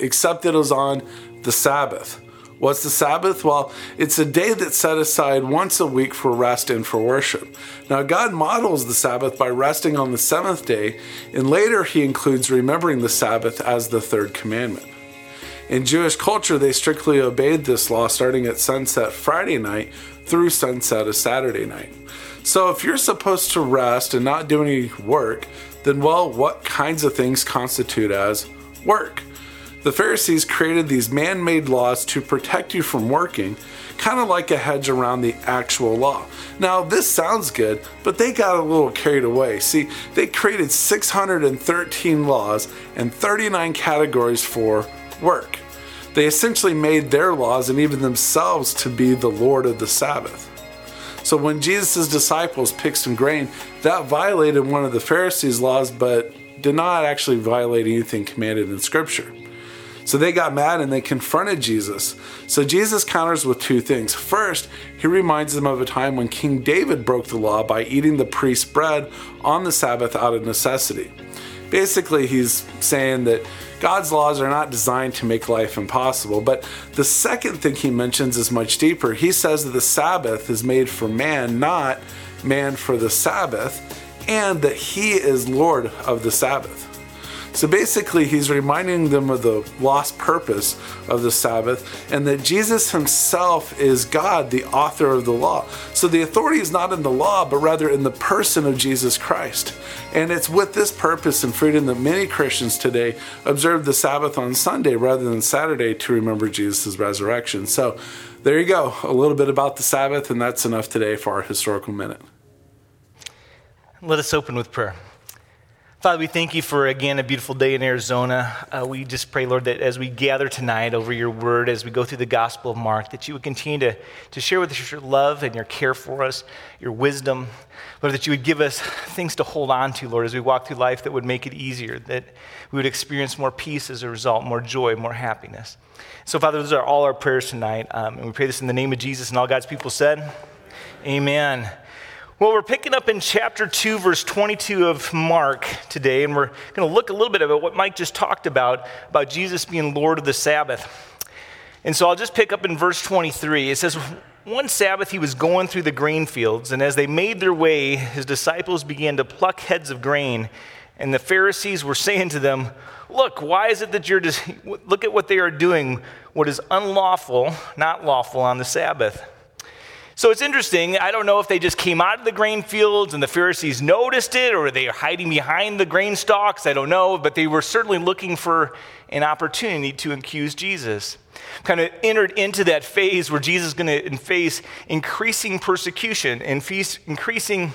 except it was on the Sabbath. What's the Sabbath? Well, it's a day that's set aside once a week for rest and for worship. Now, God models the Sabbath by resting on the seventh day, and later he includes remembering the Sabbath as the third commandment. In Jewish culture, they strictly obeyed this law starting at sunset Friday night through sunset of Saturday night. So, if you're supposed to rest and not do any work, then, well, what kinds of things constitute as work? The Pharisees created these man made laws to protect you from working, kind of like a hedge around the actual law. Now, this sounds good, but they got a little carried away. See, they created 613 laws and 39 categories for work. They essentially made their laws and even themselves to be the Lord of the Sabbath. So when Jesus' disciples picked some grain, that violated one of the Pharisees' laws, but did not actually violate anything commanded in Scripture. So they got mad and they confronted Jesus. So Jesus counters with two things. First, he reminds them of a time when King David broke the law by eating the priest's bread on the Sabbath out of necessity. Basically, he's saying that God's laws are not designed to make life impossible. But the second thing he mentions is much deeper. He says that the Sabbath is made for man, not man for the Sabbath, and that he is Lord of the Sabbath. So basically, he's reminding them of the lost purpose of the Sabbath and that Jesus himself is God, the author of the law. So the authority is not in the law, but rather in the person of Jesus Christ. And it's with this purpose and freedom that many Christians today observe the Sabbath on Sunday rather than Saturday to remember Jesus' resurrection. So there you go, a little bit about the Sabbath, and that's enough today for our historical minute. Let us open with prayer. Father, we thank you for again a beautiful day in Arizona. Uh, we just pray, Lord, that as we gather tonight over your word, as we go through the Gospel of Mark, that you would continue to, to share with us your love and your care for us, your wisdom. Lord, that you would give us things to hold on to, Lord, as we walk through life that would make it easier, that we would experience more peace as a result, more joy, more happiness. So, Father, those are all our prayers tonight. Um, and we pray this in the name of Jesus and all God's people said, Amen. Well, we're picking up in chapter 2, verse 22 of Mark today, and we're going to look a little bit about what Mike just talked about, about Jesus being Lord of the Sabbath. And so I'll just pick up in verse 23. It says, One Sabbath he was going through the grain fields, and as they made their way, his disciples began to pluck heads of grain. And the Pharisees were saying to them, Look, why is it that you're just, look at what they are doing, what is unlawful, not lawful on the Sabbath. So it's interesting. I don't know if they just came out of the grain fields and the Pharisees noticed it, or they are hiding behind the grain stalks. I don't know, but they were certainly looking for an opportunity to accuse Jesus. Kind of entered into that phase where Jesus is going to face increasing persecution and face increasing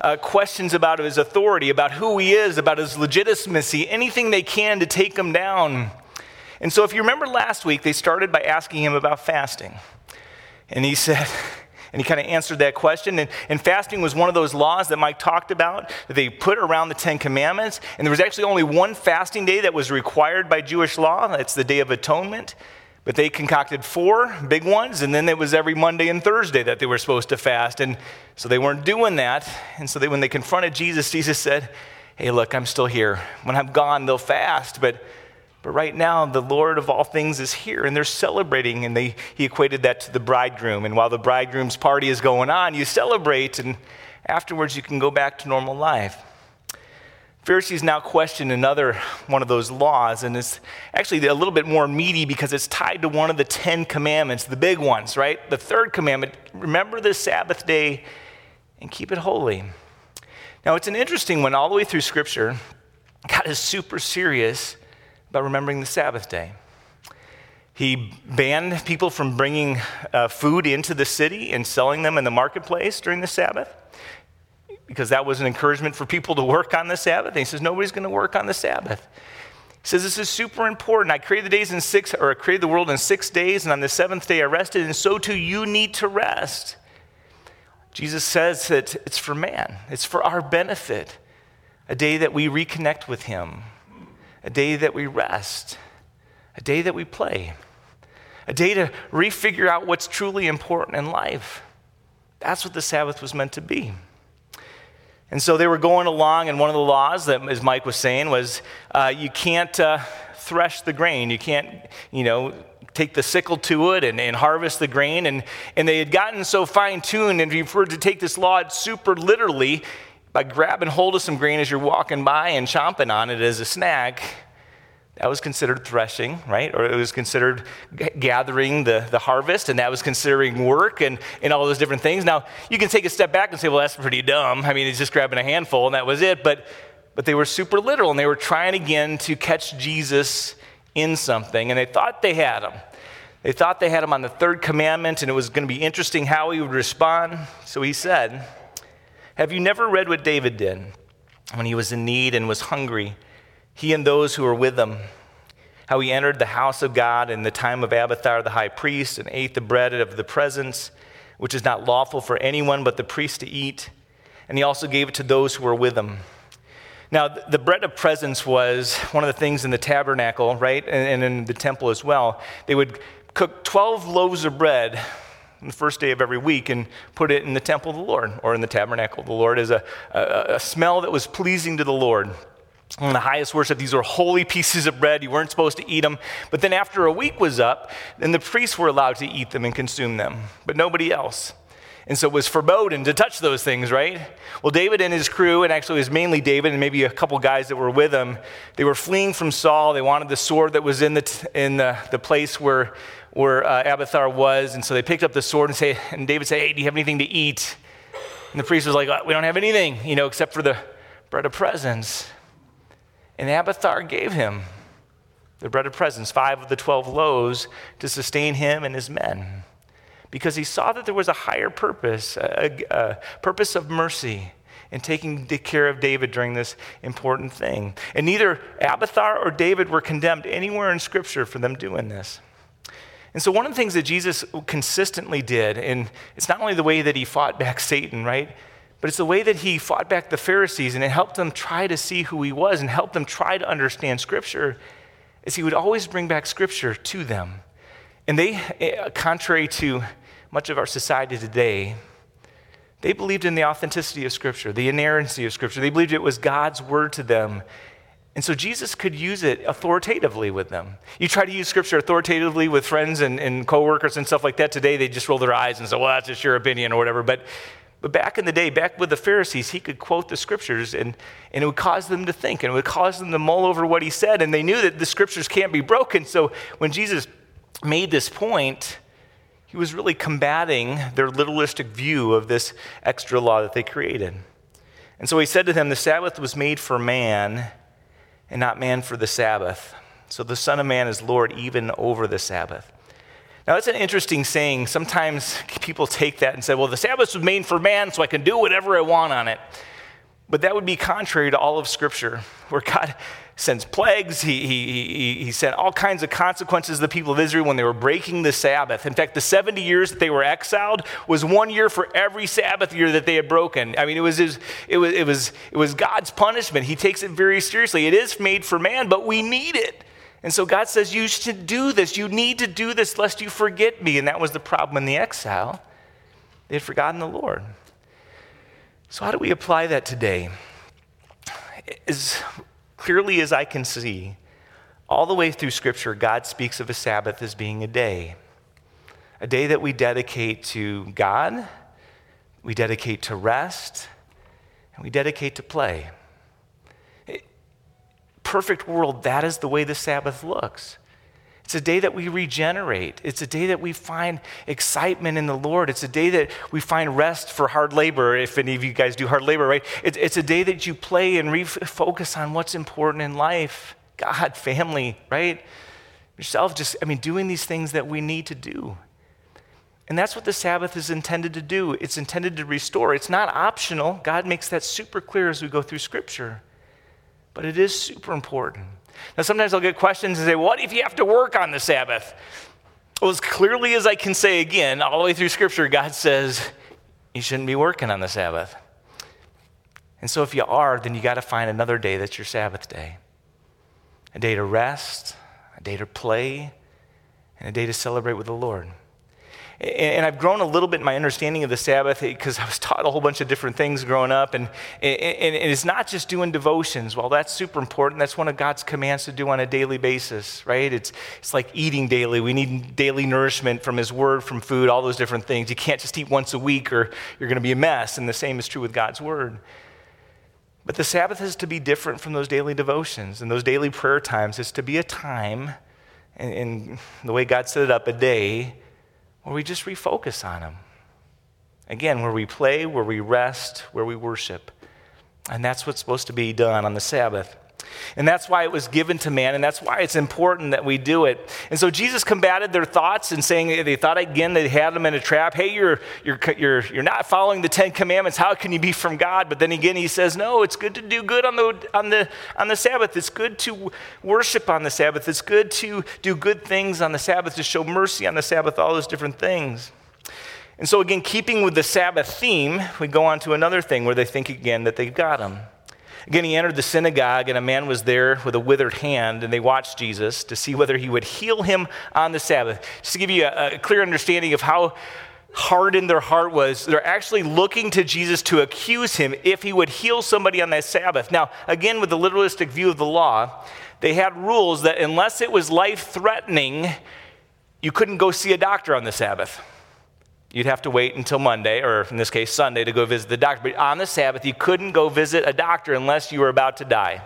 uh, questions about his authority, about who he is, about his legitimacy, anything they can to take him down. And so, if you remember last week, they started by asking him about fasting. And he said, and he kind of answered that question. And, and, fasting was one of those laws that Mike talked about that they put around the Ten Commandments. And there was actually only one fasting day that was required by Jewish law. That's the Day of Atonement. But they concocted four big ones, and then it was every Monday and Thursday that they were supposed to fast. And so they weren't doing that. And so they, when they confronted Jesus, Jesus said, Hey, look, I'm still here. When I'm gone, they'll fast. But but right now, the Lord of all things is here, and they're celebrating. And they, he equated that to the bridegroom. And while the bridegroom's party is going on, you celebrate, and afterwards, you can go back to normal life. Pharisees now question another one of those laws, and it's actually a little bit more meaty because it's tied to one of the Ten Commandments, the big ones, right? The third commandment remember the Sabbath day and keep it holy. Now, it's an interesting one all the way through Scripture. God is super serious about remembering the Sabbath day. He banned people from bringing uh, food into the city and selling them in the marketplace during the Sabbath because that was an encouragement for people to work on the Sabbath. And he says, nobody's going to work on the Sabbath. He says, this is super important. I created the days in six, or I created the world in six days, and on the seventh day I rested, and so too you need to rest. Jesus says that it's for man, it's for our benefit, a day that we reconnect with him, a day that we rest, a day that we play, a day to refigure out what's truly important in life. That's what the Sabbath was meant to be. And so they were going along, and one of the laws that, as Mike was saying, was uh, you can't uh, thresh the grain. You can't, you know, take the sickle to it and, and harvest the grain. And, and they had gotten so fine tuned, and if you were to take this law super literally, by grabbing hold of some grain as you're walking by and chomping on it as a snack, that was considered threshing, right? Or it was considered gathering the, the harvest, and that was considering work and, and all those different things. Now, you can take a step back and say, well, that's pretty dumb. I mean, he's just grabbing a handful, and that was it. But, but they were super literal, and they were trying again to catch Jesus in something, and they thought they had him. They thought they had him on the third commandment, and it was going to be interesting how he would respond. So he said, Have you never read what David did when he was in need and was hungry? he and those who were with him, how he entered the house of God in the time of Abiathar the high priest and ate the bread of the presence, which is not lawful for anyone but the priest to eat. And he also gave it to those who were with him. Now, the bread of presence was one of the things in the tabernacle, right? And in the temple as well. They would cook 12 loaves of bread on the first day of every week and put it in the temple of the Lord or in the tabernacle of the Lord as a, a, a smell that was pleasing to the Lord And the highest worship. These were holy pieces of bread. You weren't supposed to eat them. But then after a week was up, then the priests were allowed to eat them and consume them, but nobody else. And so it was forbidden to touch those things, right? Well, David and his crew, and actually it was mainly David and maybe a couple guys that were with him, they were fleeing from Saul. They wanted the sword that was in the, t- in the, the place where, where uh, Abiathar was. And so they picked up the sword and, say, and David said, Hey, do you have anything to eat? And the priest was like, We don't have anything, you know, except for the bread of presence. And Abiathar gave him the bread of presence, five of the 12 loaves, to sustain him and his men. Because he saw that there was a higher purpose, a, a purpose of mercy in taking care of David during this important thing. And neither Abiathar or David were condemned anywhere in Scripture for them doing this. And so, one of the things that Jesus consistently did, and it's not only the way that he fought back Satan, right? But it's the way that he fought back the Pharisees and it helped them try to see who he was and helped them try to understand Scripture, is he would always bring back Scripture to them. And they, eh, contrary to much of our society today, they believed in the authenticity of Scripture, the inerrancy of Scripture. They believed it was God's word to them. And so Jesus could use it authoritatively with them. You try to use Scripture authoritatively with friends and, and coworkers and stuff like that today, they just roll their eyes and say, well, that's just your opinion or whatever. But but back in the day, back with the Pharisees, he could quote the scriptures and, and it would cause them to think and it would cause them to mull over what he said. And they knew that the scriptures can't be broken. So when Jesus made this point, he was really combating their literalistic view of this extra law that they created. And so he said to them, The Sabbath was made for man and not man for the Sabbath. So the Son of Man is Lord even over the Sabbath. Now, that's an interesting saying. Sometimes people take that and say, well, the Sabbath was made for man, so I can do whatever I want on it. But that would be contrary to all of Scripture, where God sends plagues. He, he, he, he sent all kinds of consequences to the people of Israel when they were breaking the Sabbath. In fact, the 70 years that they were exiled was one year for every Sabbath year that they had broken. I mean, it was, it was, it was, it was God's punishment. He takes it very seriously. It is made for man, but we need it. And so God says, You should do this. You need to do this lest you forget me. And that was the problem in the exile. They had forgotten the Lord. So, how do we apply that today? As clearly as I can see, all the way through Scripture, God speaks of a Sabbath as being a day, a day that we dedicate to God, we dedicate to rest, and we dedicate to play perfect world, that is the way the Sabbath looks. It's a day that we regenerate. It's a day that we find excitement in the Lord. It's a day that we find rest for hard labor, if any of you guys do hard labor, right? It's, it's a day that you play and refocus on what's important in life God, family, right? Yourself, just, I mean, doing these things that we need to do. And that's what the Sabbath is intended to do. It's intended to restore. It's not optional. God makes that super clear as we go through Scripture but it is super important. Now, sometimes I'll get questions and say, What if you have to work on the Sabbath? Well, as clearly as I can say again, all the way through Scripture, God says you shouldn't be working on the Sabbath. And so, if you are, then you got to find another day that's your Sabbath day a day to rest, a day to play, and a day to celebrate with the Lord. And I've grown a little bit in my understanding of the Sabbath eh, because I was taught a whole bunch of different things growing up. And, and, it's not just doing devotions. Well, that's super important. That's one of God's commands to do on a daily basis, right? It's, it's like eating daily. We need daily nourishment from His Word, from food, all those different things. You can't just eat once a week or you're going to be a mess. And the same is true with God's Word. But the Sabbath is to be different from those daily devotions and those daily prayer times. It's to be a time, and the way God set it up, a day where we just refocus on Him. Again, where we play, where we rest, where we worship. And that's what's supposed to be done on the Sabbath. And that's why it was given to man, and that's why it's important that we do it. And so Jesus combated their thoughts and saying they thought again they had them in a trap. Hey, you're, you're, you're, you're not following the Ten Commandments. How can you be from God? But then again, he says, no, it's good to do good on the, on the, on the Sabbath. It's good to worship on the Sabbath. It's good to do good things on the Sabbath, to show mercy on the Sabbath, all those different things. And so, again, keeping with the Sabbath theme, we go on to another thing where they think again that they've got him. Again, he entered the synagogue, and a man was there with a withered hand, and they watched Jesus to see whether he would heal him on the Sabbath. Just to give you a, a clear understanding of how hardened their heart was, they're actually looking to Jesus to accuse him if he would heal somebody on that Sabbath. Now, again, with the literalistic view of the law, they had rules that unless it was life threatening, you couldn't go see a doctor on the Sabbath. You'd have to wait until Monday, or in this case, Sunday, to go visit the doctor. But on the Sabbath, you couldn't go visit a doctor unless you were about to die.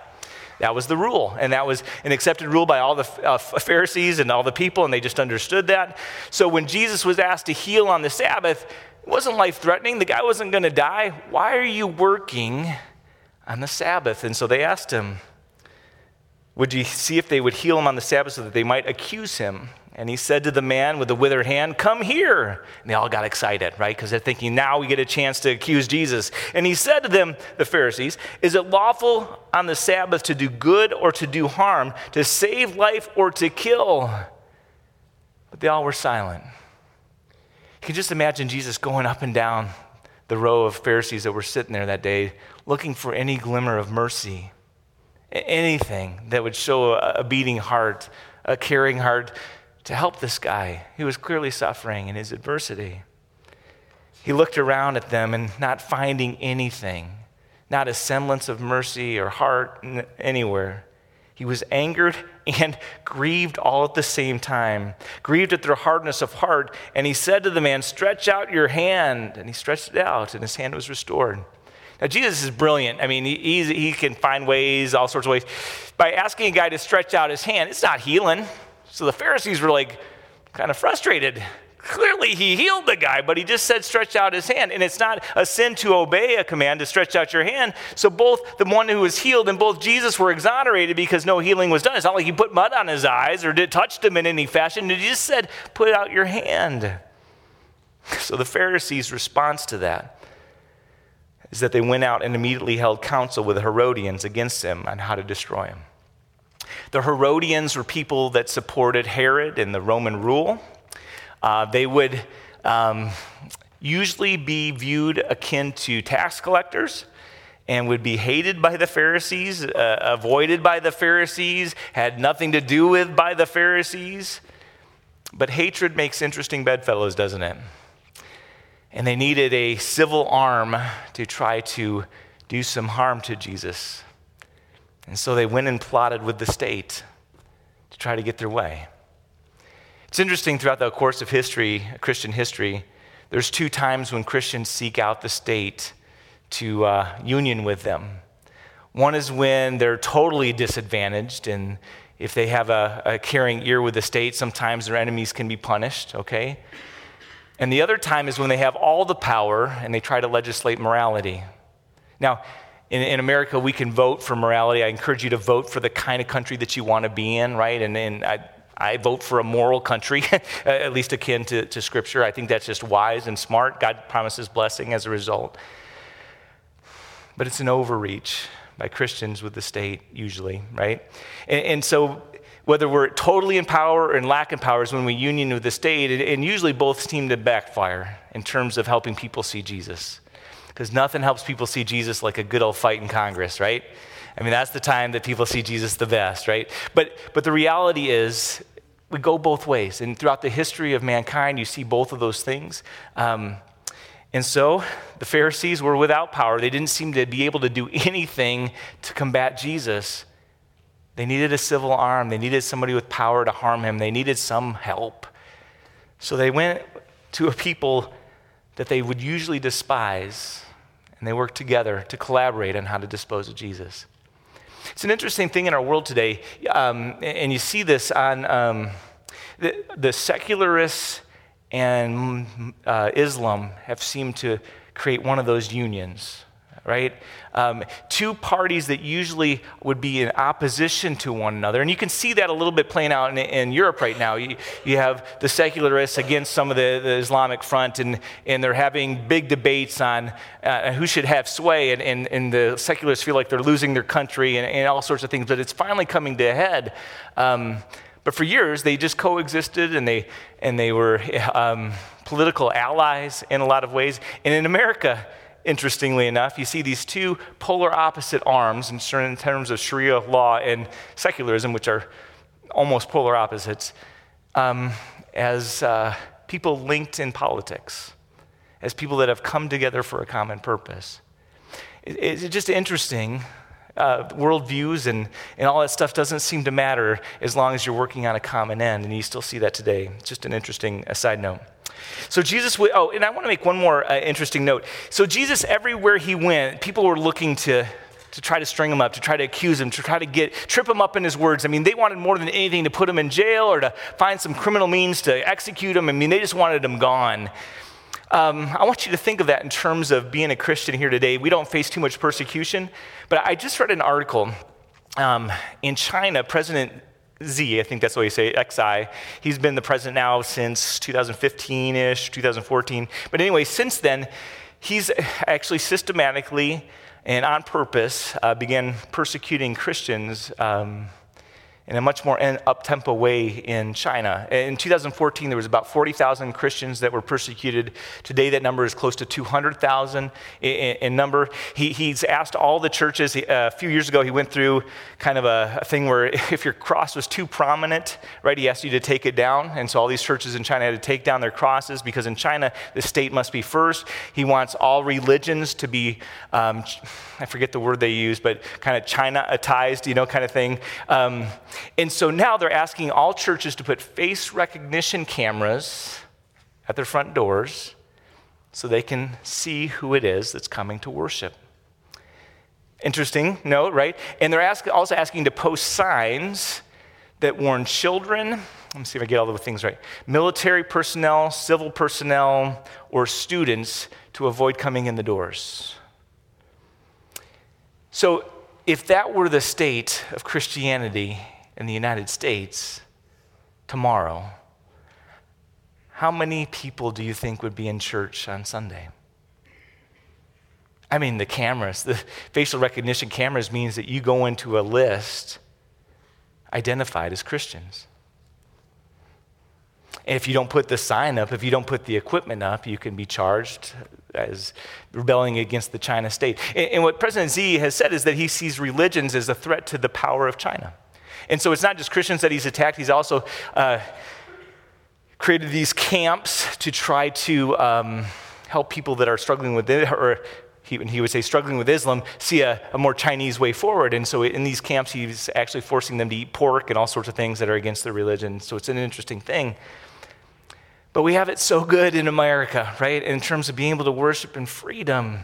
That was the rule, and that was an accepted rule by all the uh, Pharisees and all the people, and they just understood that. So when Jesus was asked to heal on the Sabbath, it wasn't life threatening. The guy wasn't going to die. Why are you working on the Sabbath? And so they asked him, Would you see if they would heal him on the Sabbath so that they might accuse him? And he said to the man with the withered hand, Come here. And they all got excited, right? Because they're thinking, now we get a chance to accuse Jesus. And he said to them, the Pharisees, Is it lawful on the Sabbath to do good or to do harm, to save life or to kill? But they all were silent. You can just imagine Jesus going up and down the row of Pharisees that were sitting there that day, looking for any glimmer of mercy, anything that would show a beating heart, a caring heart to help this guy who was clearly suffering in his adversity. He looked around at them and not finding anything, not a semblance of mercy or heart anywhere. He was angered and grieved all at the same time, grieved at their hardness of heart. And he said to the man, Stretch out your hand. And he stretched it out, and his hand was restored. Now, Jesus is brilliant. I mean, he, he can find ways, all sorts of ways. By asking a guy to stretch out his hand, it's not healing. So the Pharisees were like kind of frustrated. Clearly, he healed the guy, but he just said, stretch out his hand. And it's not a sin to obey a command to stretch out your hand. So, both the one who was healed and both Jesus were exonerated because no healing was done. It's not like he put mud on his eyes or did touched him in any fashion. He just said, put out your hand. So, the Pharisees' response to that is that they went out and immediately held counsel with the Herodians against him on how to destroy him. The Herodians were people that supported Herod and the Roman rule. Uh, they would um, usually be viewed akin to tax collectors and would be hated by the Pharisees, uh, avoided by the Pharisees, had nothing to do with by the Pharisees. But hatred makes interesting bedfellows, doesn't it? And they needed a civil arm to try to do some harm to Jesus. And so they went and plotted with the state to try to get their way. It's interesting throughout the course of history, Christian history, there's two times when Christians seek out the state to uh, union with them. One is when they're totally disadvantaged, and if they have a, a caring ear with the state, sometimes their enemies can be punished, okay? And the other time is when they have all the power and they try to legislate morality. Now, in, in, America, we can vote for morality. I encourage you to vote for the kind of country that you want to be in, right? And, and I, I vote for a moral country, at least akin to, to Scripture. I think that's just wise and smart. God promises blessing as a result. But it's an overreach by Christians with the state, usually, right? And, and so, whether we're totally in power or in lack of power is when we union with the state, and, and usually both seem to backfire in terms of helping people see Jesus because nothing helps people see Jesus like a good old fight in Congress, right? I mean, that's the time that people see Jesus the best, right? But, but the reality is, we go both ways. And throughout the history of mankind, you see both of those things. Um, and so the Pharisees were without power. They didn't seem to be able to do anything to combat Jesus. They needed a civil arm, they needed somebody with power to harm him, they needed some help. So they went to a people that they would usually despise, and they work together to collaborate on how to dispose of Jesus. It's an interesting thing in our world today, um, and you see this on um, the, the, secularists and uh, Islam have seemed to create one of those unions right? Um, two parties that usually would be in opposition to one another. And you can see that a little bit playing out in, in Europe right now. You, you, have the secularists against some of the, the, Islamic front, and, and they're having big debates on uh, who should have sway, and, and, and, the secularists feel like they're losing their country and, and all sorts of things. But it's finally coming to a head. Um, but for years, they just coexisted and they, and they were um, political allies in a lot of ways. And in America, interestingly enough. You see these two polar opposite arms in terms of Sharia law and secularism, which are almost polar opposites, um, as uh, people linked in politics, as people that have come together for a common purpose. It, it's just interesting. Uh, worldviews and, and all that stuff doesn't seem to matter as long as you're working on a common end, and you still see that today. It's just an interesting side note. So Jesus, oh, and I want to make one more uh, interesting note. So Jesus, everywhere he went, people were looking to to try to string him up, to try to accuse him, to try to get trip him up in his words. I mean, they wanted more than anything to put him in jail or to find some criminal means to execute him. I mean, they just wanted him gone. Um, I want you to think of that in terms of being a Christian here today. We don't face too much persecution, but I just read an article um, in China. President Xi, I think that's what you say, XI. He's been the president now since 2015 ish, 2014. But anyway, since then, he's actually systematically and on purpose uh, began persecuting Christians. Um, in a much more up-tempo way in China. In 2014, there was about 40,000 Christians that were persecuted. Today, that number is close to 200,000 in, number. He, he's asked all the churches. a few years ago, he went through kind of a, thing where if your cross was too prominent, right, he asked you to take it down. And so all these churches in China had to take down their crosses because in China, the state must be first. He wants all religions to be, um, I forget the word they use, but kind of China-atized, you know, kind of thing. Um, and so now they're asking all churches to put face recognition cameras at their front doors so they can see who it is that's coming to worship. Interesting note, right? And they're ask, also asking to post signs that warn children, let me see if I get all the things right, military personnel, civil personnel, or students to avoid coming in the doors. So, if that were the state of Christianity in the United States tomorrow, how many people do you think would be in church on Sunday? I mean, the cameras, the facial recognition cameras means that you go into a list identified as Christians. And if you don't put the sign up, if you don't put the equipment up, you can be charged as rebelling against the China state. And, and what President Xi has said is that he sees religions as a threat to the power of China. And so it's not just Christians that he's attacked, he's also uh, created these camps to try to um, help people that are struggling with it, or he, he would say struggling with Islam, see a, a, more Chinese way forward. And so in these camps, he's actually forcing them to eat pork and all sorts of things that are against their religion. So it's an interesting thing. But we have it so good in America, right? In terms of being able to worship in freedom,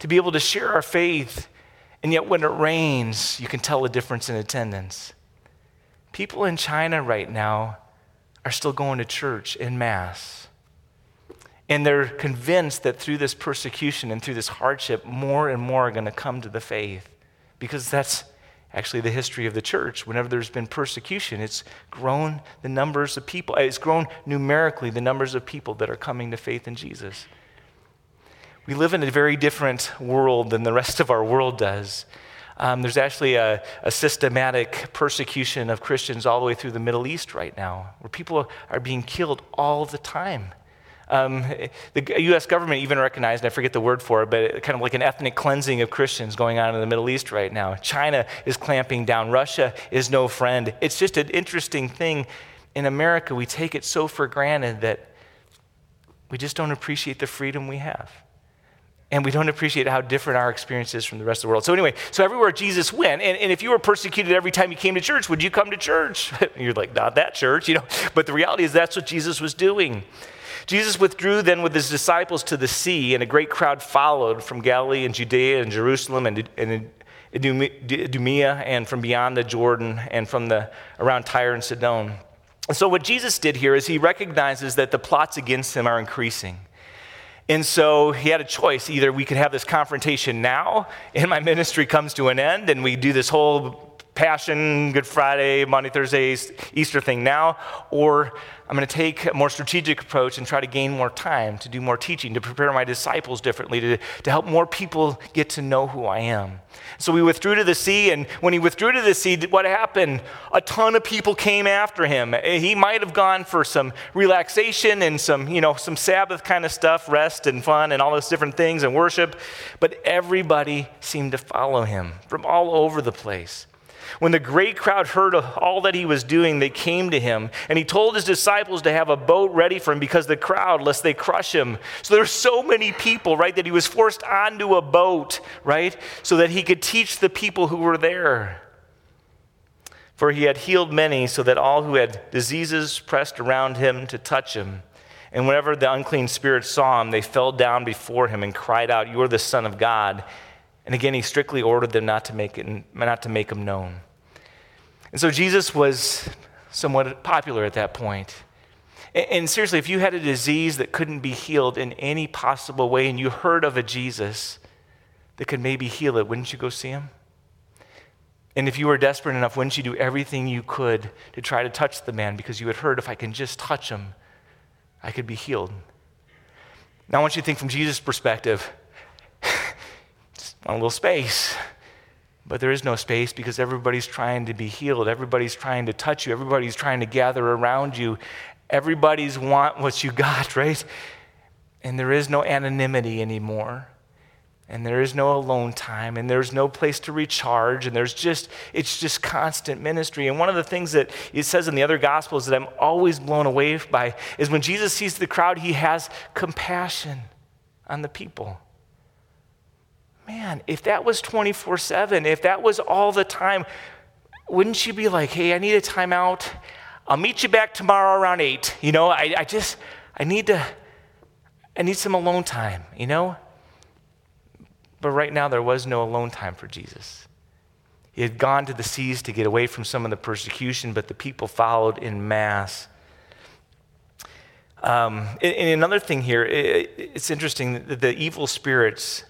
to be able to share our faith. And yet, when it rains, you can tell the difference in attendance. People in China right now are still going to church in Mass. And they're convinced that through this persecution and through this hardship, more and more are going to come to the faith. Because that's actually the history of the church. Whenever there's been persecution, it's grown the numbers of people, it's grown numerically the numbers of people that are coming to faith in Jesus. We live in a very different world than the rest of our world does. Um, there's actually a, a, systematic persecution of Christians all the way through the Middle East right now, where people are being killed all the time. Um, the U.S. government even recognized, I forget the word for it, but kind of like an ethnic cleansing of Christians going on in the Middle East right now. China is clamping down. Russia is no friend. It's just an interesting thing in America, we take it so for granted that we just don't appreciate the freedom we have. And we don't appreciate how different our experience is from the rest of the world. So, anyway, so everywhere Jesus went, and, and if you were persecuted every time you came to church, would you come to church? You're like, not that church, you know. But the reality is that's what Jesus was doing. Jesus withdrew then with his disciples to the sea, and a great crowd followed from Galilee and Judea and Jerusalem and, and Idumea and from beyond the Jordan and from the around Tyre and Sidon. And so what Jesus did here is he recognizes that the plots against him are increasing. And so he had a choice. Either we could have this confrontation now, and my ministry comes to an end, and we do this whole Passion, Good Friday, Monday, Thursday, Easter thing now, or I'm going to take a more strategic approach and try to gain more time to do more teaching, to prepare my disciples differently, to, to help more people get to know who I am. So we withdrew to the sea, and when he withdrew to the sea, what happened? A ton of people came after him. Eh, he might have gone for some relaxation and some, you know, some Sabbath kind of stuff, rest and fun and all those different things and worship, but everybody seemed to follow him from all over the place. When the great crowd heard all that he was doing, they came to him, and he told his disciples to have a boat ready for him because the crowd, lest they crush him. So there's so many people, right, that he was forced onto a boat, right, so that he could teach the people who were there. For he had healed many, so that all who had diseases pressed around him to touch him. And whenever the unclean spirits saw him, they fell down before him and cried out, You are the Son of God. And again, he strictly ordered them not to make, it, not to make him known. And so Jesus was somewhat popular at that point. And, and seriously, if you had a disease that couldn't be healed in any possible way and you heard of a Jesus that could maybe heal it, wouldn't you go see him? And if you were desperate enough, wouldn't you do everything you could to try to touch the man because you had heard if I can just touch him, I could be healed? Now, I want you to think from Jesus' perspective a little space. But there is no space because everybody's trying to be healed. Everybody's trying to touch you. Everybody's trying to gather around you. Everybody's want what you got, right? And there is no anonymity anymore. And there is no alone time, and there's no place to recharge, and there's just, it's just constant ministry. And one of the things that it says in the other gospels that I'm always blown away by is when Jesus sees the crowd, he has compassion on the people man, if that was 24 7, if that was all the time, wouldn't you be like, hey, I need a timeout? I'll meet you back tomorrow around 8. You know, I, I just, I need to, I need some alone time, you know? But right now, there was no alone time for Jesus. He had gone to the seas to get away from some of the persecution, but the people followed in mass. Um, and, and another thing here, it, it's interesting that the evil spirits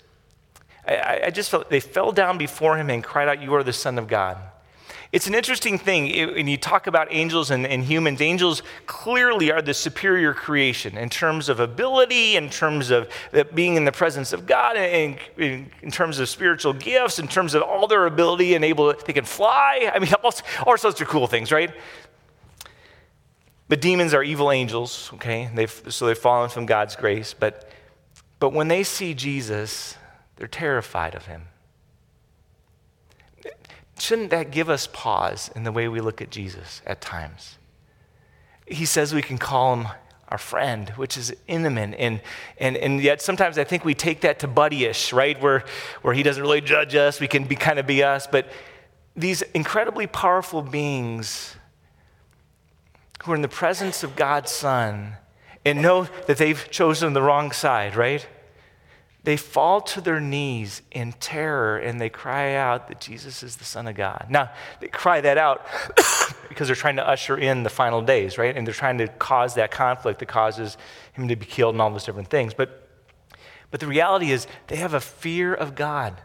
I, I just felt they fell down before him and cried out, You are the Son of God. It's an interesting thing when you talk about angels and, and, humans. Angels clearly are the superior creation in terms of ability, in terms of uh, being in the presence of God, and in, in terms of spiritual gifts, in terms of all their ability and able to, they can fly. I mean, all, all sorts of cool things, right? But demons are evil angels, okay? They've, so they've fallen from God's grace. But, but when they see Jesus, they're terrified of him. Shouldn't that give us pause in the way we look at Jesus at times? He says we can call him our friend, which is intimate. And, and, and yet sometimes I think we take that to buddyish, right? Where, where he doesn't really judge us, we can be kind of be us. But these incredibly powerful beings who are in the presence of God's Son and know that they've chosen the wrong side, right? They fall to their knees in terror and they cry out that Jesus is the Son of God. Now, they cry that out because they're trying to usher in the final days, right? And they're trying to cause that conflict that causes him to be killed and all those different things. But, but the reality is, they have a fear of God.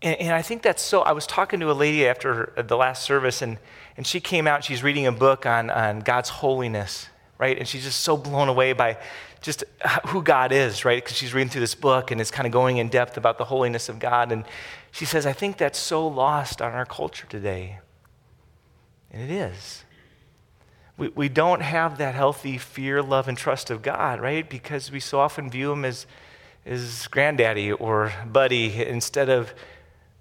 And, and I think that's so. I was talking to a lady after the last service, and, and she came out, she's reading a book on, on God's holiness, right? And she's just so blown away by just who God is, right? Because she's reading through this book and it's kind of going in depth about the holiness of God. And she says, I think that's so lost on our culture today. And it is. We, we don't have that healthy fear, love, and trust of God, right? Because we so often view him as, as granddaddy or buddy instead of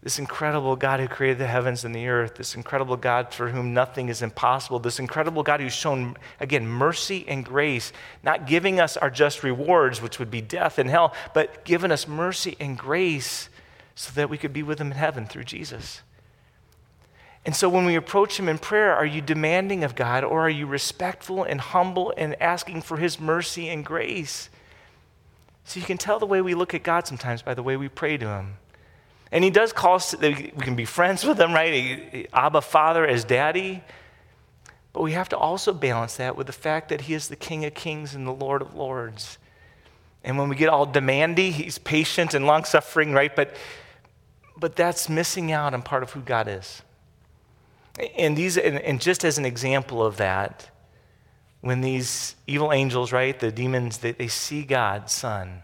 this incredible God who created the heavens and the earth, this incredible God for whom nothing is impossible, this incredible God who's shown, again, mercy and grace, not giving us our just rewards, which would be death and hell, but giving us mercy and grace so that we could be with Him in heaven through Jesus. And so when we approach Him in prayer, are you demanding of God or are you respectful and humble and asking for His mercy and grace? So you can tell the way we look at God sometimes by the way we pray to Him. And he does call us, we can be friends with him, right? Abba, Father, as daddy. But we have to also balance that with the fact that he is the King of kings and the Lord of lords. And when we get all demandy, he's patient and long suffering, right? But, but that's missing out on part of who God is. And, these, and, and just as an example of that, when these evil angels, right, the demons, they, they see God's Son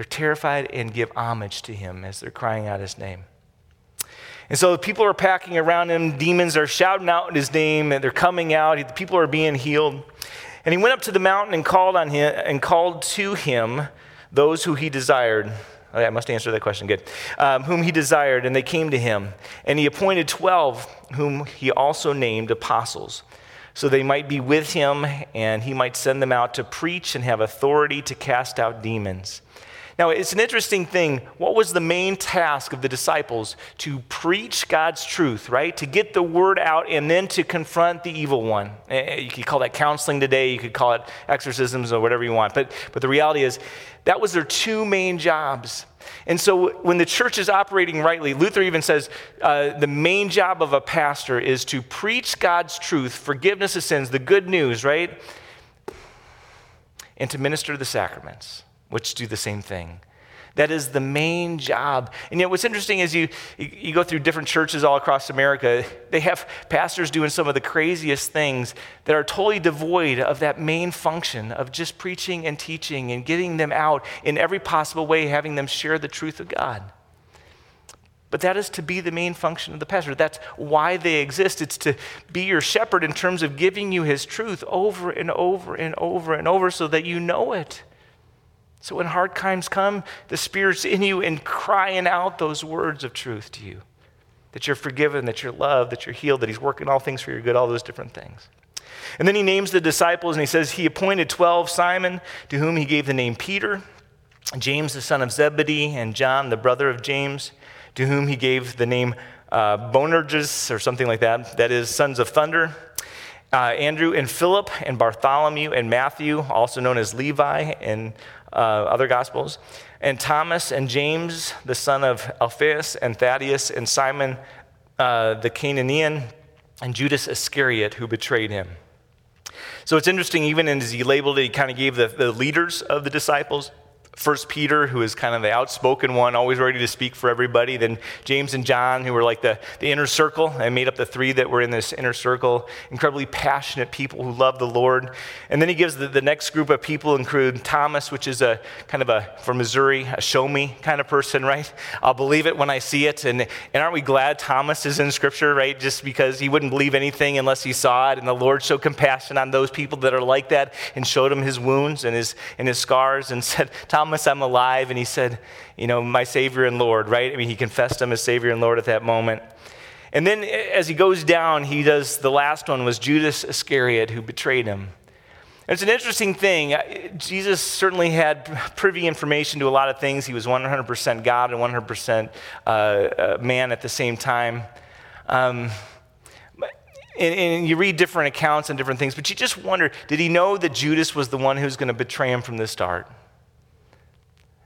they're terrified and give homage to him as they're crying out his name. And so people are packing around him. Demons are shouting out in his name, and they're coming out. The people are being healed. And he went up to the mountain and called on him and called to him those who he desired. Oh, I must answer that question. Good. Um, whom he desired, and they came to him. And he appointed 12, whom he also named apostles, so they might be with him, and he might send them out to preach and have authority to cast out demons. Now, it's an interesting thing. What was the main task of the disciples? To preach God's truth, right? To get the word out and then to confront the evil one. Eh, eh, you could call that counseling today, you could call it exorcisms or whatever you want. But, but the reality is, that was their two main jobs. And so when the church is operating rightly, Luther even says uh, the main job of a pastor is to preach God's truth, forgiveness of sins, the good news, right? And to minister the sacraments which do the same thing. That is the main job. And yet, what's interesting is you, you go through different churches all across America, they have pastors doing some of the craziest things that are totally devoid of that main function of just preaching and teaching and getting them out in every possible way, having them share the truth of God. But that is to be the main function of the pastor. That's why they exist. It's to be your shepherd in terms of giving you his truth over and over and over and over so that you know it. So when hard times come, the Spirit's in you and crying out those words of truth to you that you're forgiven, that you're loved, that you're healed, that He's working all things for your good, all those different things. And then He names the disciples and He says, He appointed 12 Simon, to whom He gave the name Peter, James the son of Zebedee, and John the brother of James, to whom He gave the name uh, Boanerges, or something like that, that is, sons of thunder. Uh, Andrew and Philip and Bartholomew and Matthew, also known as Levi, and uh, other Gospels, and Thomas and James, the son of Alphaeus, and Thaddeus, and Simon uh, the Canaanian, and Judas Iscariot, who betrayed him. So it's interesting, even as he labeled it, he kind of gave the, the leaders of the disciples First Peter, who is kind of the outspoken one, always ready to speak for everybody. Then James and John, who were like the, the inner circle and made up the three that were in this inner circle. Incredibly passionate people who love the Lord. And then he gives the, the next group of people, include Thomas, which is a kind of a, from Missouri, a show me kind of person, right? I'll believe it when I see it. And, and aren't we glad Thomas is in Scripture, right? Just because he wouldn't believe anything unless he saw it. And the Lord showed compassion on those people that are like that and showed him his wounds and his, and his scars and said, Thomas, Thomas, I'm alive. And he said, You know, my Savior and Lord, right? I mean, he confessed him as Savior and Lord at that moment. And then as he goes down, he does the last one was Judas Iscariot who betrayed him. And it's an interesting thing. Jesus certainly had privy information to a lot of things. He was 100% God and 100% uh, uh, man at the same time. Um, and, and, you read different accounts and different things, but you just wonder did he know that Judas was the one who was going to betray him from the start?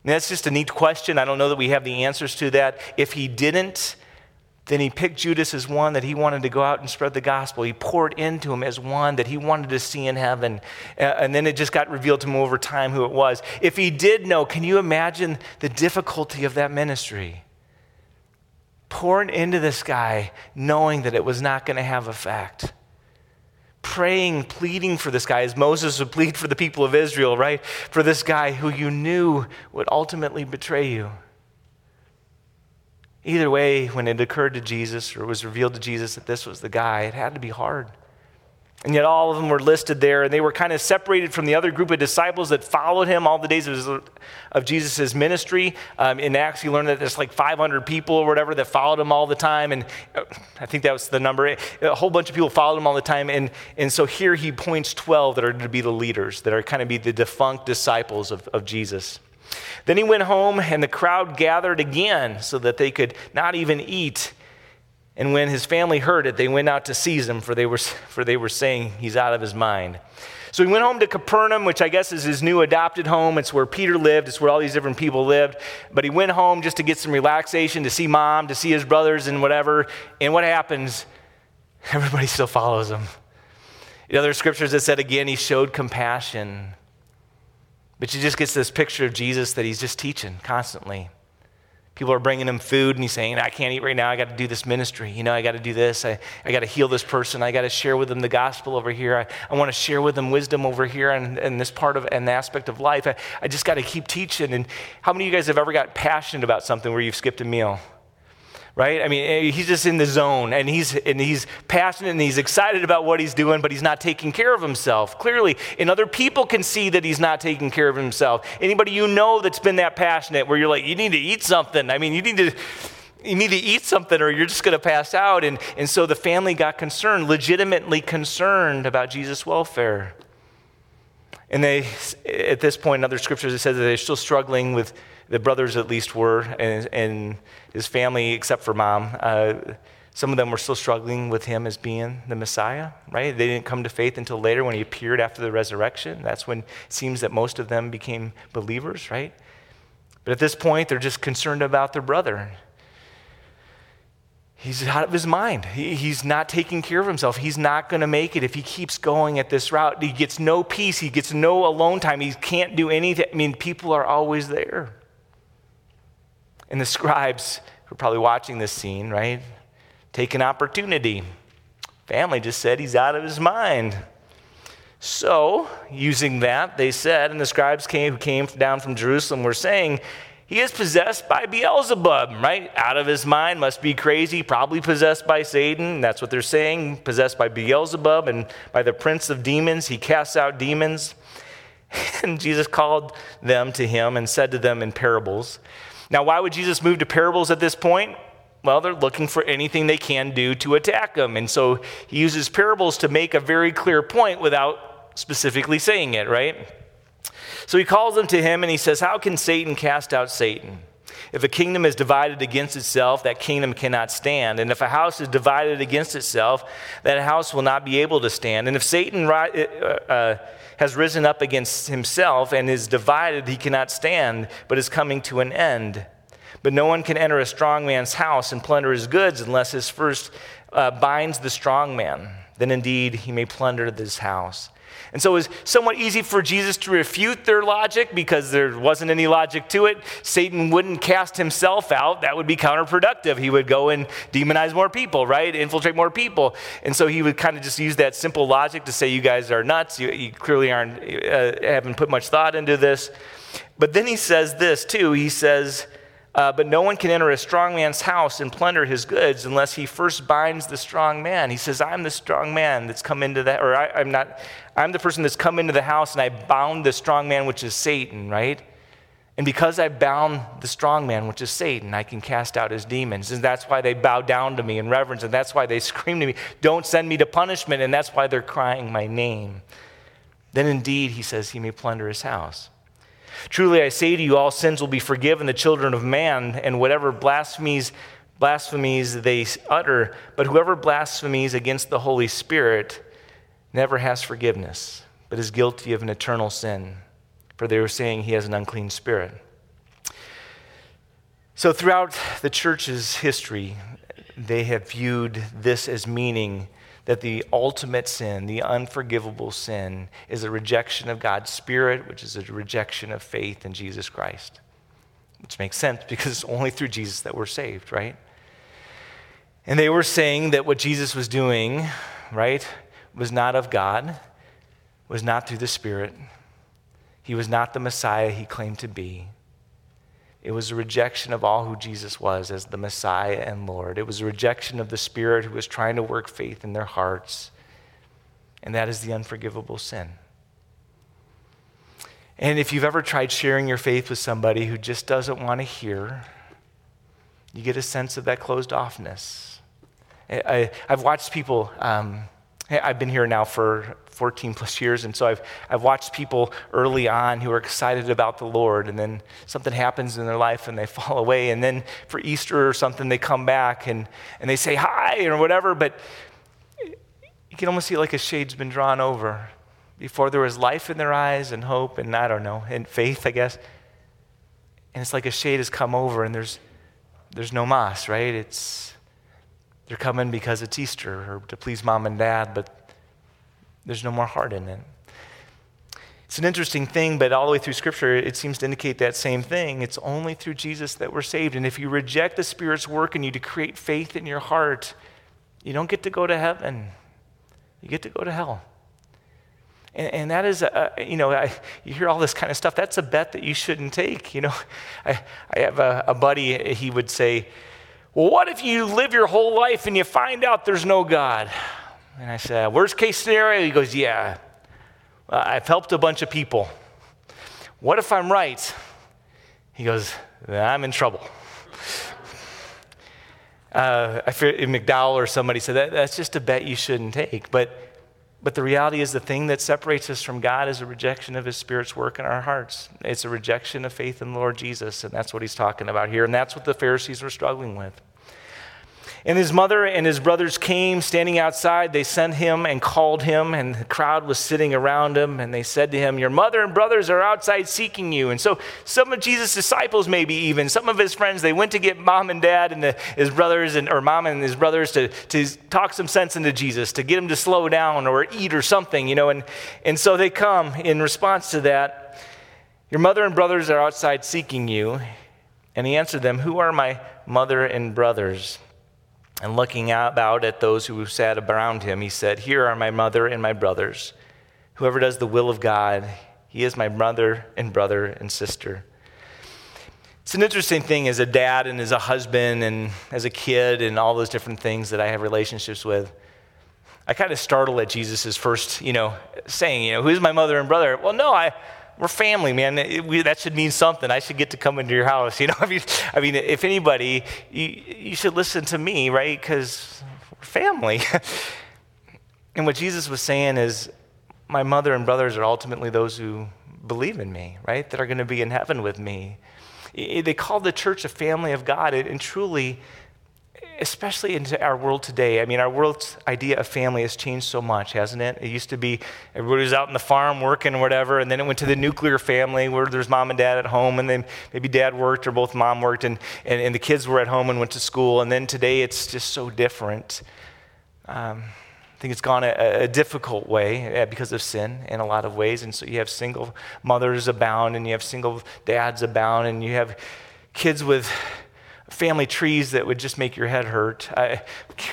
And that's just a neat question. I don't know that we have the answers to that. If he didn't, then he picked Judas as one that he wanted to go out and spread the gospel. He poured into him as one that he wanted to see in heaven. Uh, and then it just got revealed to him over time who it was. If he did know, can you imagine the difficulty of that ministry? Pouring into this guy, knowing that it was not going to have effect praying, pleading for this guy, as Moses would plead for the people of Israel, right? For this guy who you knew would ultimately betray you. Either way, when it occurred to Jesus or was revealed to Jesus that this was the guy, it had to be hard. And yet, all of them were listed there, and they were kind of separated from the other group of disciples that followed him all the days of, of Jesus' ministry. Um, in Acts, you learn that there's like 500 people or whatever that followed him all the time. And uh, I think that was the number. A whole bunch of people followed him all the time. And, and so here he points 12 that are to be the leaders, that are kind of be the defunct disciples of, of Jesus. Then he went home, and the crowd gathered again so that they could not even eat. And when his family heard it, they went out to seize him, for they were, for they were saying he's out of his mind. So he went home to Capernaum, which I guess is his new adopted home. It's where Peter lived, it's where all these different people lived. But he went home just to get some relaxation, to see mom, to see his brothers, and whatever. And what happens? Everybody still follows him. In other scriptures, it said again, he showed compassion. But you just gets this picture of Jesus that he's just teaching constantly. People are bringing him food, and he's saying, I can't eat right now. I got to do this ministry. You know, I got to do this. I, I got to heal this person. I got to share with them the gospel over here. I, I want to share with them wisdom over here and, and this part of an aspect of life. I, I just got to keep teaching. And how many of you guys have ever got passionate about something where you've skipped a meal? Right? I mean, eh, he's just in the zone and he's, and he's passionate and he's excited about what he's doing, but he's not taking care of himself, clearly. And other people can see that he's not taking care of himself. Anybody you know that's been that passionate where you're like, you need to eat something. I mean, you need to. You need to eat something or you're just going to pass out. And, and so the family got concerned, legitimately concerned about Jesus' welfare. And they, at this point in other scriptures, it says that they're still struggling with the brothers at least were, and, and his family, except for mom. Uh, some of them were still struggling with him as being the Messiah, right? They didn't come to faith until later when he appeared after the resurrection. That's when it seems that most of them became believers, right? But at this point, they're just concerned about their brother. He's out of his mind. He, he's not taking care of himself. He's not going to make it if he keeps going at this route. He gets no peace. He gets no alone time. He can't do anything. I mean, people are always there. And the scribes who are probably watching this scene, right, take an opportunity. Family just said he's out of his mind. So, using that, they said, and the scribes came, who came down from Jerusalem were saying, he is possessed by Beelzebub, right? Out of his mind, must be crazy, probably possessed by Satan. That's what they're saying, possessed by Beelzebub and by the prince of demons. He casts out demons. And Jesus called them to him and said to them in parables, now, why would Jesus move to parables at this point? Well, they're looking for anything they can do to attack him. And so he uses parables to make a very clear point without specifically saying it, right? So he calls them to him and he says, How can Satan cast out Satan? If a kingdom is divided against itself, that kingdom cannot stand. And if a house is divided against itself, that house will not be able to stand. And if Satan uh, uh, has risen up against himself and is divided, he cannot stand, but is coming to an end. But no one can enter a strong man's house and plunder his goods unless his first uh, binds the strong man. Then indeed he may plunder this house. And so it was somewhat easy for Jesus to refute their logic because there wasn't any logic to it. Satan wouldn't cast himself out. That would be counterproductive. He would go and demonize more people, right? Infiltrate more people. And so he would kind of just use that simple logic to say, You guys are nuts. You, you clearly aren't, uh, haven't put much thought into this. But then he says this too. He says, uh, but no one can enter a strong man's house and plunder his goods unless he first binds the strong man. He says, I'm the strong man that's come into that, or I, am not, I'm the person that's come into the house and I bound the strong man, which is Satan, right? And because I bound the strong man, which is Satan, I can cast out his demons. And that's why they bow down to me in reverence. And that's why they scream to me, Don't send me to punishment. And that's why they're crying my name. Then indeed, he says, he may plunder his house. Truly I say to you, all sins will be forgiven the children of man, and whatever blasphemies, blasphemies they utter, but whoever blasphemies against the Holy Spirit never has forgiveness, but is guilty of an eternal sin. For they were saying he has an unclean spirit. So, throughout the church's history, they have viewed this as meaning that the ultimate sin, the unforgivable sin, is a rejection of God's Spirit, which is a rejection of faith in Jesus Christ. Which makes sense because it's only through Jesus that we're saved, right? And they were saying that what Jesus was doing, right, was not of God, was not through the Spirit. He was not the Messiah he claimed to be. It was a rejection of all who Jesus was as the Messiah and Lord. It was a rejection of the Spirit who was trying to work faith in their hearts. and that is the unforgivable sin. And if you've ever tried sharing your faith with somebody who just doesn't want to hear, you get a sense of that closed offness. I, have watched people, um, I've been here now for 14 plus years, and so I've, I've watched people early on who are excited about the Lord, and then something happens in their life and they fall away, and then for Easter or something, they come back and, and they say hi or whatever, but you can almost see like a shade's been drawn over. Before there was life in their eyes and hope and I don't know, and faith, I guess. And it's like a shade has come over and there's, there's no moss, right? It's, they're coming because it's Easter or to please mom and dad, but there's no more heart in it. It's an interesting thing, but all the way through Scripture, it seems to indicate that same thing. It's only through Jesus that we're saved. And if you reject the Spirit's work and you to create faith in your heart, you don't get to go to heaven. You get to go to hell. And, and that is, a, you know, I, you hear all this kind of stuff. That's a bet that you shouldn't take. You know, I, I have a, a buddy, he would say, Well, what if you live your whole life and you find out there's no God? And I said, Worst case scenario? He goes, Yeah. I've helped a bunch of people. What if I'm right? He goes, I'm in trouble. Uh, I fear McDowell or somebody said that that's just a bet you shouldn't take. But but the reality is, the thing that separates us from God is a rejection of His Spirit's work in our hearts. It's a rejection of faith in the Lord Jesus, and that's what He's talking about here. And that's what the Pharisees were struggling with. And his mother and his brothers came standing outside. They sent him and called him, and the crowd was sitting around him. And they said to him, Your mother and brothers are outside seeking you. And so some of Jesus' disciples, maybe even, some of his friends, they went to get mom and dad and the, his brothers, and, or mom and his brothers to, to talk some sense into Jesus, to get him to slow down or eat or something, you know. And, and so they come in response to that. Your mother and brothers are outside seeking you. And he answered them, Who are my mother and brothers? And looking about at those who sat around him, he said, Here are my mother and my brothers. Whoever does the will of God, he is my mother and brother and sister. It's an interesting thing as a dad and as a husband and as a kid and all those different things that I have relationships with. I kind of startle at Jesus' first, you know, saying, you know, who's my mother and brother? Well, no, I, we're family, man. It, we, that should mean something. I should get to come into your house. You know, I mean, I mean, if anybody, you, you should listen to me, right? Because we're family. and what Jesus was saying is, my mother and brothers are ultimately those who believe in me, right? That are going to be in heaven with me. They call the church a family of God, and truly, especially in our world today. I mean, our world's idea of family has changed so much, hasn't it? It used to be everybody was out in the farm working or whatever, and then it went to the nuclear family where there's mom and dad at home, and then maybe dad worked or both mom worked, and, and, and the kids were at home and went to school. And then today it's just so different. Um, I think it's gone a, a, difficult way uh, because of sin in a lot of ways. And so you have single mothers abound, and you have single dads abound, and you have kids with family trees that would just make your head hurt. I,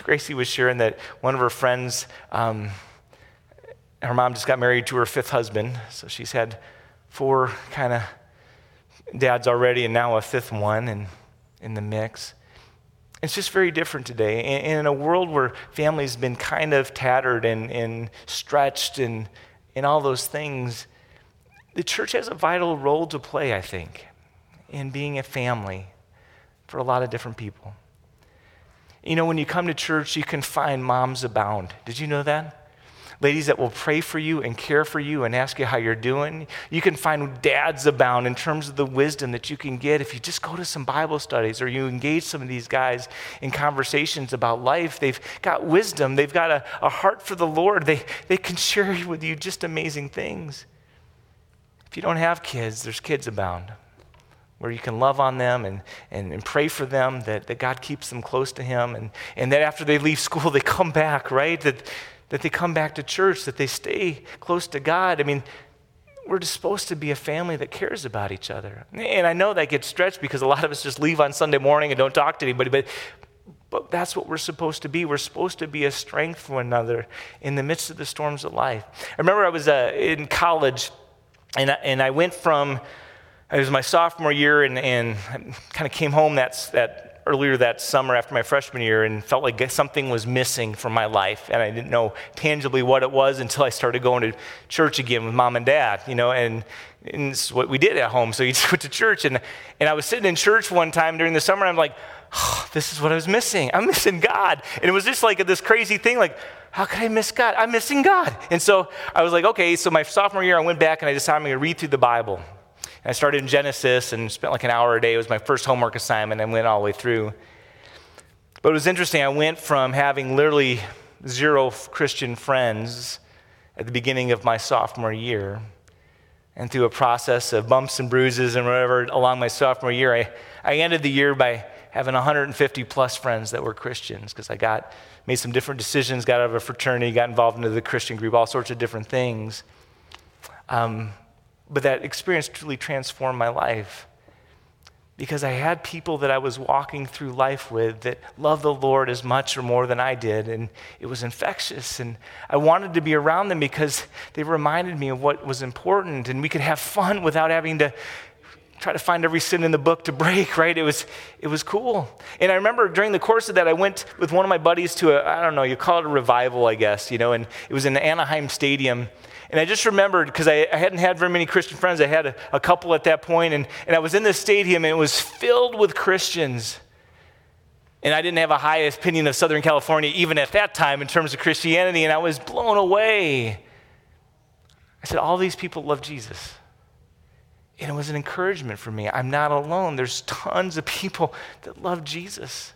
Gracie was sharing that one of her friends, um, her mom just got married to her fifth husband, so she's had four kind of dads already, and now a fifth one in, in the mix. It's just very different today. And in a world where families have been kind of tattered and, and stretched and, and all those things, the church has a vital role to play, I think, in being a family for a lot of different people. You know, when you come to church, you can find moms abound. Did you know that? Ladies that will pray for you and care for you and ask you how you're doing. You can find dads abound in terms of the wisdom that you can get if you just go to some Bible studies or you engage some of these guys in conversations about life. They've got wisdom, they've got a, a heart for the Lord, they, they can share with you just amazing things. If you don't have kids, there's kids abound where you can love on them and, and, and, pray for them, that, that God keeps them close to Him, and, and that after they leave school, they come back, right? That, that they come back to church, that they stay close to God. I mean, we're just supposed to be a family that cares about each other. And I know that gets stretched because a lot of us just leave on Sunday morning and don't talk to anybody, but, but that's what we're supposed to be. We're supposed to be a strength for one another in the midst of the storms of life. I remember I was uh, in college, and I, and I went from it was my sophomore year, and, and kind of came home that, that earlier that summer after my freshman year and felt like something was missing from my life. And I didn't know tangibly what it was until I started going to church again with mom and dad, you know, and, and it's what we did at home. So you just went to church. And, and I was sitting in church one time during the summer, and I'm like, oh, this is what I was missing. I'm missing God. And it was just like this crazy thing, like, how could I miss God? I'm missing God. And so I was like, okay, so my sophomore year, I went back and I decided I'm going to read through the Bible. I started in Genesis and spent like an hour a day. It was my first homework assignment and went all the way through. But it was interesting. I went from having literally zero Christian friends at the beginning of my sophomore year. And through a process of bumps and bruises and whatever along my sophomore year, I, I ended the year by having 150 plus friends that were Christians because I got made some different decisions, got out of a fraternity, got involved into the Christian group, all sorts of different things. Um, but that experience truly transformed my life because I had people that I was walking through life with that loved the Lord as much or more than I did, and it was infectious. And I wanted to be around them because they reminded me of what was important, and we could have fun without having to try to find every sin in the book to break, right? It was, it was cool. And I remember during the course of that, I went with one of my buddies to a, I don't know, you call it a revival, I guess, you know, and it was in Anaheim Stadium. And I just remembered, because I, I, hadn't had very many Christian friends, I had a, a couple at that point, and, and I was in the stadium and it was filled with Christians. And I didn't have a high opinion of Southern California even at that time in terms of Christianity, and I was blown away. I said, All these people love Jesus. And it was an encouragement for me. I'm not alone. There's tons of people that love Jesus.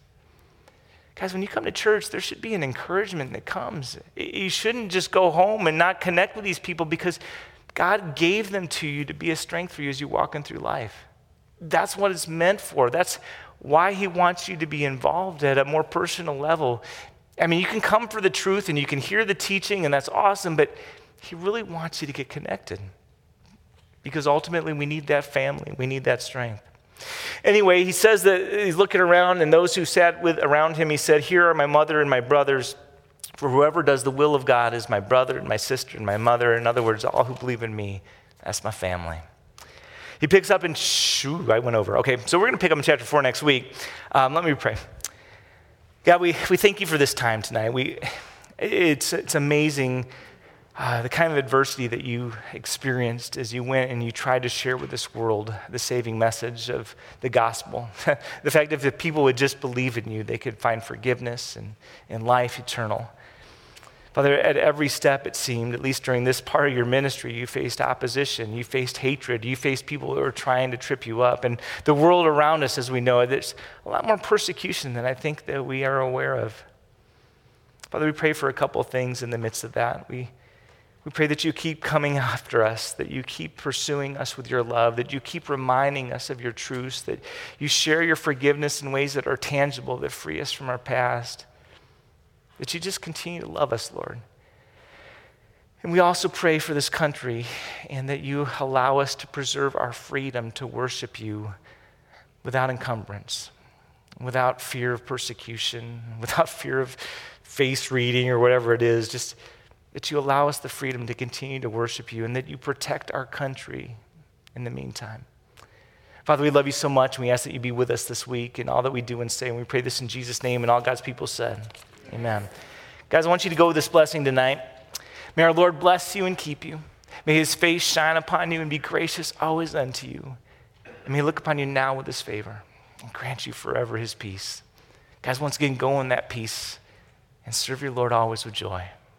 Guys, when you come to church, there should be an encouragement that comes. You shouldn't just go home and not connect with these people because God gave them to you to be a strength for you as you're walking through life. That's what it's meant for. That's why He wants you to be involved at a more personal level. I mean, you can come for the truth and you can hear the teaching, and that's awesome, but He really wants you to get connected because ultimately we need that family, we need that strength. Anyway, he says that he's looking around, and those who sat with around him, he said, Here are my mother and my brothers. For whoever does the will of God is my brother and my sister and my mother. In other words, all who believe in me, that's my family. He picks up and, shoo, I went over. Okay, so we're going to pick up in chapter 4 next week. Um, let me pray. God, we, we thank you for this time tonight. We, it's, it's amazing uh, the kind of adversity that you experienced as you went and you tried to share with this world the saving message of the gospel. the fact that if people would just believe in you, they could find forgiveness and, and life eternal. Father, at every step, it seemed, at least during this part of your ministry, you faced opposition, you faced hatred, you faced people who were trying to trip you up. And the world around us, as we know it, there's a lot more persecution than I think that we are aware of. Father, we pray for a couple of things in the midst of that. We we pray that you keep coming after us, that you keep pursuing us with your love, that you keep reminding us of your truths, that you share your forgiveness in ways that are tangible, that free us from our past, that you just continue to love us, Lord. And we also pray for this country and that you allow us to preserve our freedom to worship you without encumbrance, without fear of persecution, without fear of face reading or whatever it is. Just that you allow us the freedom to continue to worship you and that you protect our country in the meantime. Father, we love you so much, and we ask that you be with us this week and all that we do and say. And we pray this in Jesus' name, and all God's people said, Amen. Guys, I want you to go with this blessing tonight. May our Lord bless you and keep you. May his face shine upon you and be gracious always unto you. And may he look upon you now with his favor and grant you forever his peace. Guys, once again, go in that peace and serve your Lord always with joy.